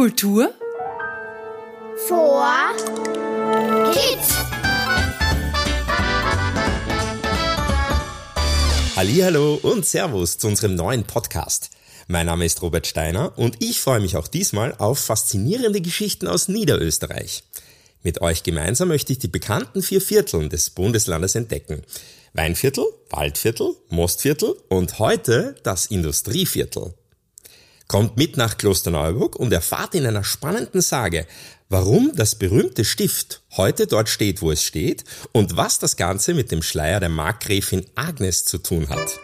Kultur vor Kids. Hallo und Servus zu unserem neuen Podcast. Mein Name ist Robert Steiner und ich freue mich auch diesmal auf faszinierende Geschichten aus Niederösterreich. Mit euch gemeinsam möchte ich die bekannten vier Vierteln des Bundeslandes entdecken. Weinviertel, Waldviertel, Mostviertel und heute das Industrieviertel. Kommt mit nach Klosterneuburg und erfahrt in einer spannenden Sage, warum das berühmte Stift heute dort steht, wo es steht und was das Ganze mit dem Schleier der Markgräfin Agnes zu tun hat.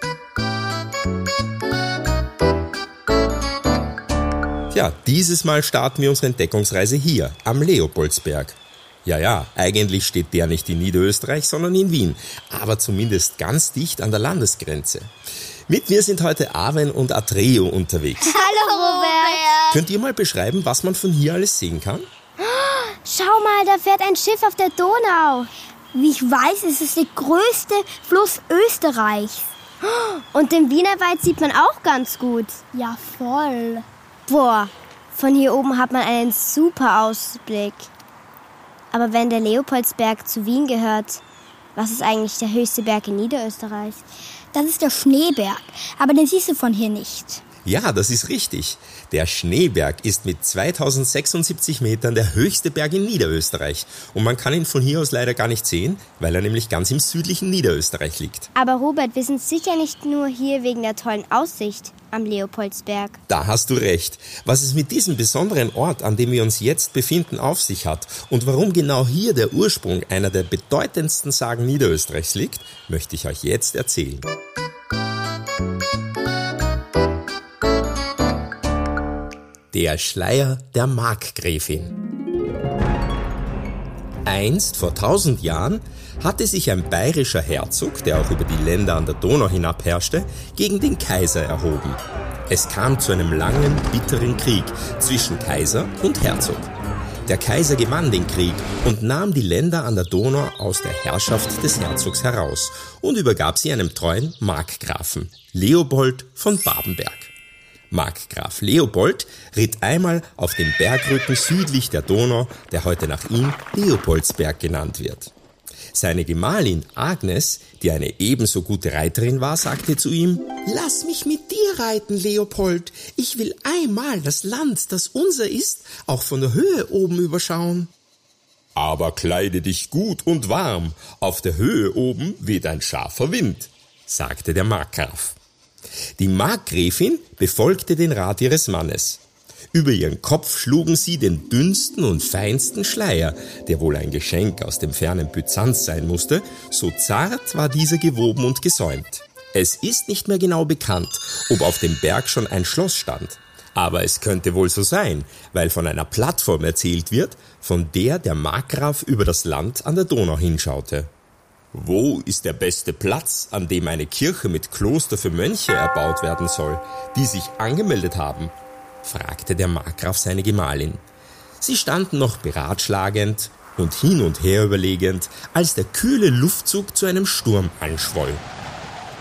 Ja, dieses Mal starten wir unsere Entdeckungsreise hier, am Leopoldsberg. Ja, ja, eigentlich steht der nicht in Niederösterreich, sondern in Wien, aber zumindest ganz dicht an der Landesgrenze. Mit mir sind heute Arwen und Atreo unterwegs. Hallo Robert. Könnt ihr mal beschreiben, was man von hier alles sehen kann? Schau mal, da fährt ein Schiff auf der Donau. Wie ich weiß, ist es der größte Fluss Österreichs. Und den Wienerwald sieht man auch ganz gut. Ja, voll. Boah, von hier oben hat man einen super Ausblick. Aber wenn der Leopoldsberg zu Wien gehört, was ist eigentlich der höchste Berg in Niederösterreich? Das ist der Schneeberg, aber den siehst du von hier nicht. Ja, das ist richtig. Der Schneeberg ist mit 2076 Metern der höchste Berg in Niederösterreich. Und man kann ihn von hier aus leider gar nicht sehen, weil er nämlich ganz im südlichen Niederösterreich liegt. Aber Robert, wir sind sicher nicht nur hier wegen der tollen Aussicht am Leopoldsberg. Da hast du recht. Was es mit diesem besonderen Ort, an dem wir uns jetzt befinden, auf sich hat und warum genau hier der Ursprung einer der bedeutendsten Sagen Niederösterreichs liegt, möchte ich euch jetzt erzählen. Der Schleier der Markgräfin. Einst, vor tausend Jahren, hatte sich ein bayerischer Herzog, der auch über die Länder an der Donau hinab herrschte, gegen den Kaiser erhoben. Es kam zu einem langen, bitteren Krieg zwischen Kaiser und Herzog. Der Kaiser gewann den Krieg und nahm die Länder an der Donau aus der Herrschaft des Herzogs heraus und übergab sie einem treuen Markgrafen, Leopold von Babenberg. Markgraf Leopold ritt einmal auf dem Bergrücken südlich der Donau, der heute nach ihm Leopoldsberg genannt wird. Seine Gemahlin Agnes, die eine ebenso gute Reiterin war, sagte zu ihm, Lass mich mit dir reiten, Leopold. Ich will einmal das Land, das unser ist, auch von der Höhe oben überschauen. Aber kleide dich gut und warm. Auf der Höhe oben weht ein scharfer Wind, sagte der Markgraf. Die Markgräfin befolgte den Rat ihres Mannes. Über ihren Kopf schlugen sie den dünnsten und feinsten Schleier, der wohl ein Geschenk aus dem fernen Byzanz sein musste, so zart war dieser gewoben und gesäumt. Es ist nicht mehr genau bekannt, ob auf dem Berg schon ein Schloss stand. Aber es könnte wohl so sein, weil von einer Plattform erzählt wird, von der der Markgraf über das Land an der Donau hinschaute. Wo ist der beste Platz, an dem eine Kirche mit Kloster für Mönche erbaut werden soll, die sich angemeldet haben? fragte der Markgraf seine Gemahlin. Sie standen noch beratschlagend und hin und her überlegend, als der kühle Luftzug zu einem Sturm anschwoll.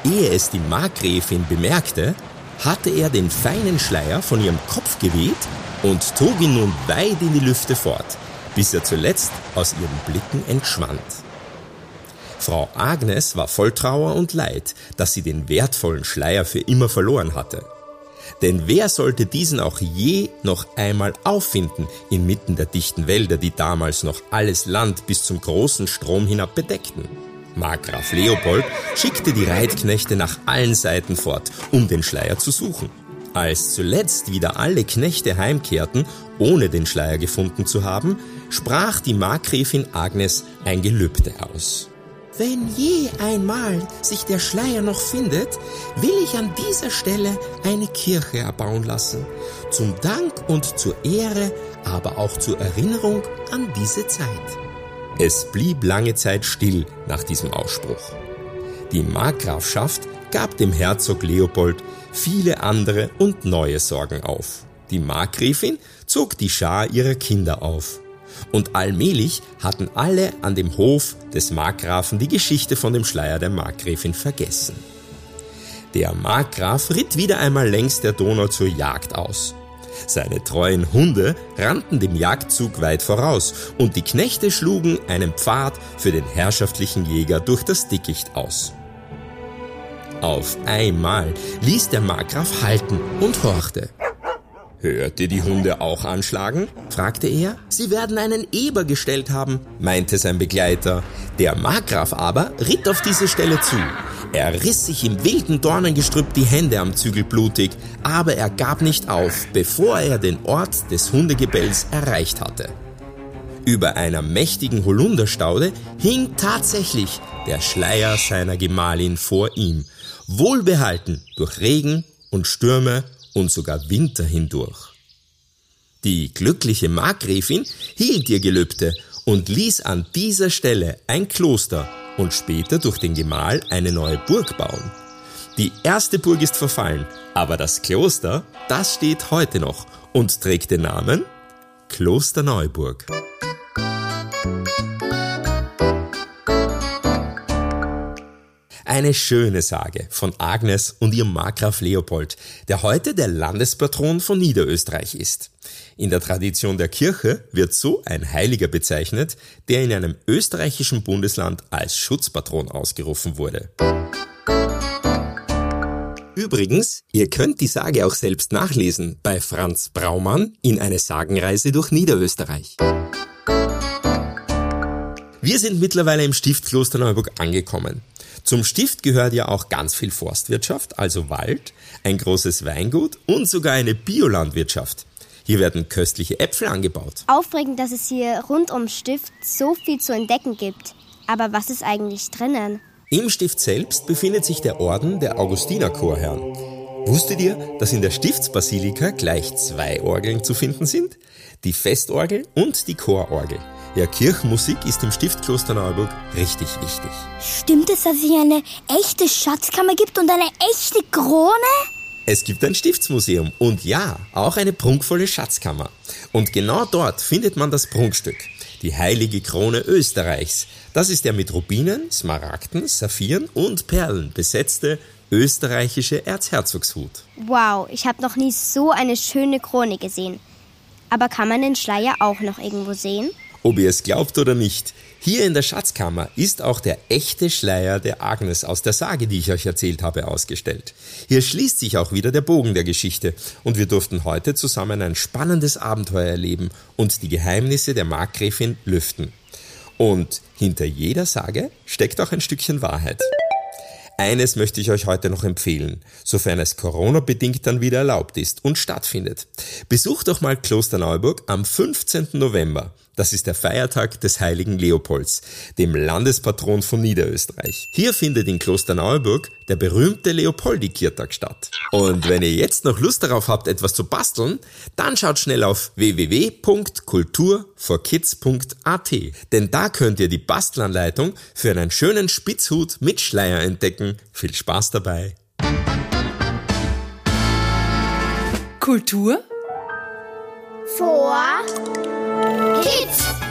Ehe es die Markgräfin bemerkte, hatte er den feinen Schleier von ihrem Kopf geweht und trug ihn nun weit in die Lüfte fort, bis er zuletzt aus ihren Blicken entschwand. Frau Agnes war voll Trauer und Leid, dass sie den wertvollen Schleier für immer verloren hatte. Denn wer sollte diesen auch je noch einmal auffinden, inmitten der dichten Wälder, die damals noch alles Land bis zum großen Strom hinab bedeckten? Markgraf Leopold schickte die Reitknechte nach allen Seiten fort, um den Schleier zu suchen. Als zuletzt wieder alle Knechte heimkehrten, ohne den Schleier gefunden zu haben, sprach die Markgräfin Agnes ein Gelübde aus. Wenn je einmal sich der Schleier noch findet, will ich an dieser Stelle eine Kirche erbauen lassen. Zum Dank und zur Ehre, aber auch zur Erinnerung an diese Zeit. Es blieb lange Zeit still nach diesem Ausspruch. Die Markgrafschaft gab dem Herzog Leopold viele andere und neue Sorgen auf. Die Markgräfin zog die Schar ihrer Kinder auf und allmählich hatten alle an dem Hof des Markgrafen die Geschichte von dem Schleier der Markgräfin vergessen. Der Markgraf ritt wieder einmal längs der Donau zur Jagd aus. Seine treuen Hunde rannten dem Jagdzug weit voraus und die Knechte schlugen einen Pfad für den herrschaftlichen Jäger durch das Dickicht aus. Auf einmal ließ der Markgraf halten und horchte. Hört ihr die Hunde auch anschlagen? fragte er. Sie werden einen Eber gestellt haben, meinte sein Begleiter. Der Markgraf aber ritt auf diese Stelle zu. Er riss sich im wilden Dornengestrüpp die Hände am Zügel blutig, aber er gab nicht auf, bevor er den Ort des Hundegebells erreicht hatte. Über einer mächtigen Holunderstaude hing tatsächlich der Schleier seiner Gemahlin vor ihm, wohlbehalten durch Regen und Stürme und sogar Winter hindurch. Die glückliche Markgräfin hielt ihr Gelübde und ließ an dieser Stelle ein Kloster und später durch den Gemahl eine neue Burg bauen. Die erste Burg ist verfallen, aber das Kloster, das steht heute noch und trägt den Namen Kloster Neuburg. Eine schöne Sage von Agnes und ihrem Markgraf Leopold, der heute der Landespatron von Niederösterreich ist. In der Tradition der Kirche wird so ein Heiliger bezeichnet, der in einem österreichischen Bundesland als Schutzpatron ausgerufen wurde. Übrigens, ihr könnt die Sage auch selbst nachlesen bei Franz Braumann in eine Sagenreise durch Niederösterreich. Wir sind mittlerweile im Stift Klosterneuburg angekommen. Zum Stift gehört ja auch ganz viel Forstwirtschaft, also Wald, ein großes Weingut und sogar eine Biolandwirtschaft. Hier werden köstliche Äpfel angebaut. Aufregend, dass es hier rund ums Stift so viel zu entdecken gibt. Aber was ist eigentlich drinnen? Im Stift selbst befindet sich der Orden der Augustinerchorherren. Wusstet ihr, dass in der Stiftsbasilika gleich zwei Orgeln zu finden sind? Die Festorgel und die Chororgel. Ja, Kirchenmusik ist im Stiftkloster Neuburg richtig wichtig. Stimmt es, dass es hier eine echte Schatzkammer gibt und eine echte Krone? Es gibt ein Stiftsmuseum und ja, auch eine prunkvolle Schatzkammer. Und genau dort findet man das Prunkstück, die heilige Krone Österreichs. Das ist der mit Rubinen, Smaragden, Saphiren und Perlen besetzte österreichische Erzherzogshut. Wow, ich habe noch nie so eine schöne Krone gesehen. Aber kann man den Schleier auch noch irgendwo sehen? Ob ihr es glaubt oder nicht, hier in der Schatzkammer ist auch der echte Schleier der Agnes aus der Sage, die ich euch erzählt habe, ausgestellt. Hier schließt sich auch wieder der Bogen der Geschichte und wir durften heute zusammen ein spannendes Abenteuer erleben und die Geheimnisse der Markgräfin lüften. Und hinter jeder Sage steckt auch ein Stückchen Wahrheit. Eines möchte ich euch heute noch empfehlen, sofern es Corona-bedingt dann wieder erlaubt ist und stattfindet. Besucht doch mal Kloster Neuburg am 15. November. Das ist der Feiertag des heiligen Leopolds, dem Landespatron von Niederösterreich. Hier findet in Kloster Neuburg der berühmte Leopoldi-Kirtag statt. Und wenn ihr jetzt noch Lust darauf habt, etwas zu basteln, dann schaut schnell auf www.kulturforkids.at, denn da könnt ihr die Bastelanleitung für einen schönen Spitzhut mit Schleier entdecken. Viel Spaß dabei! Kultur vor Kids.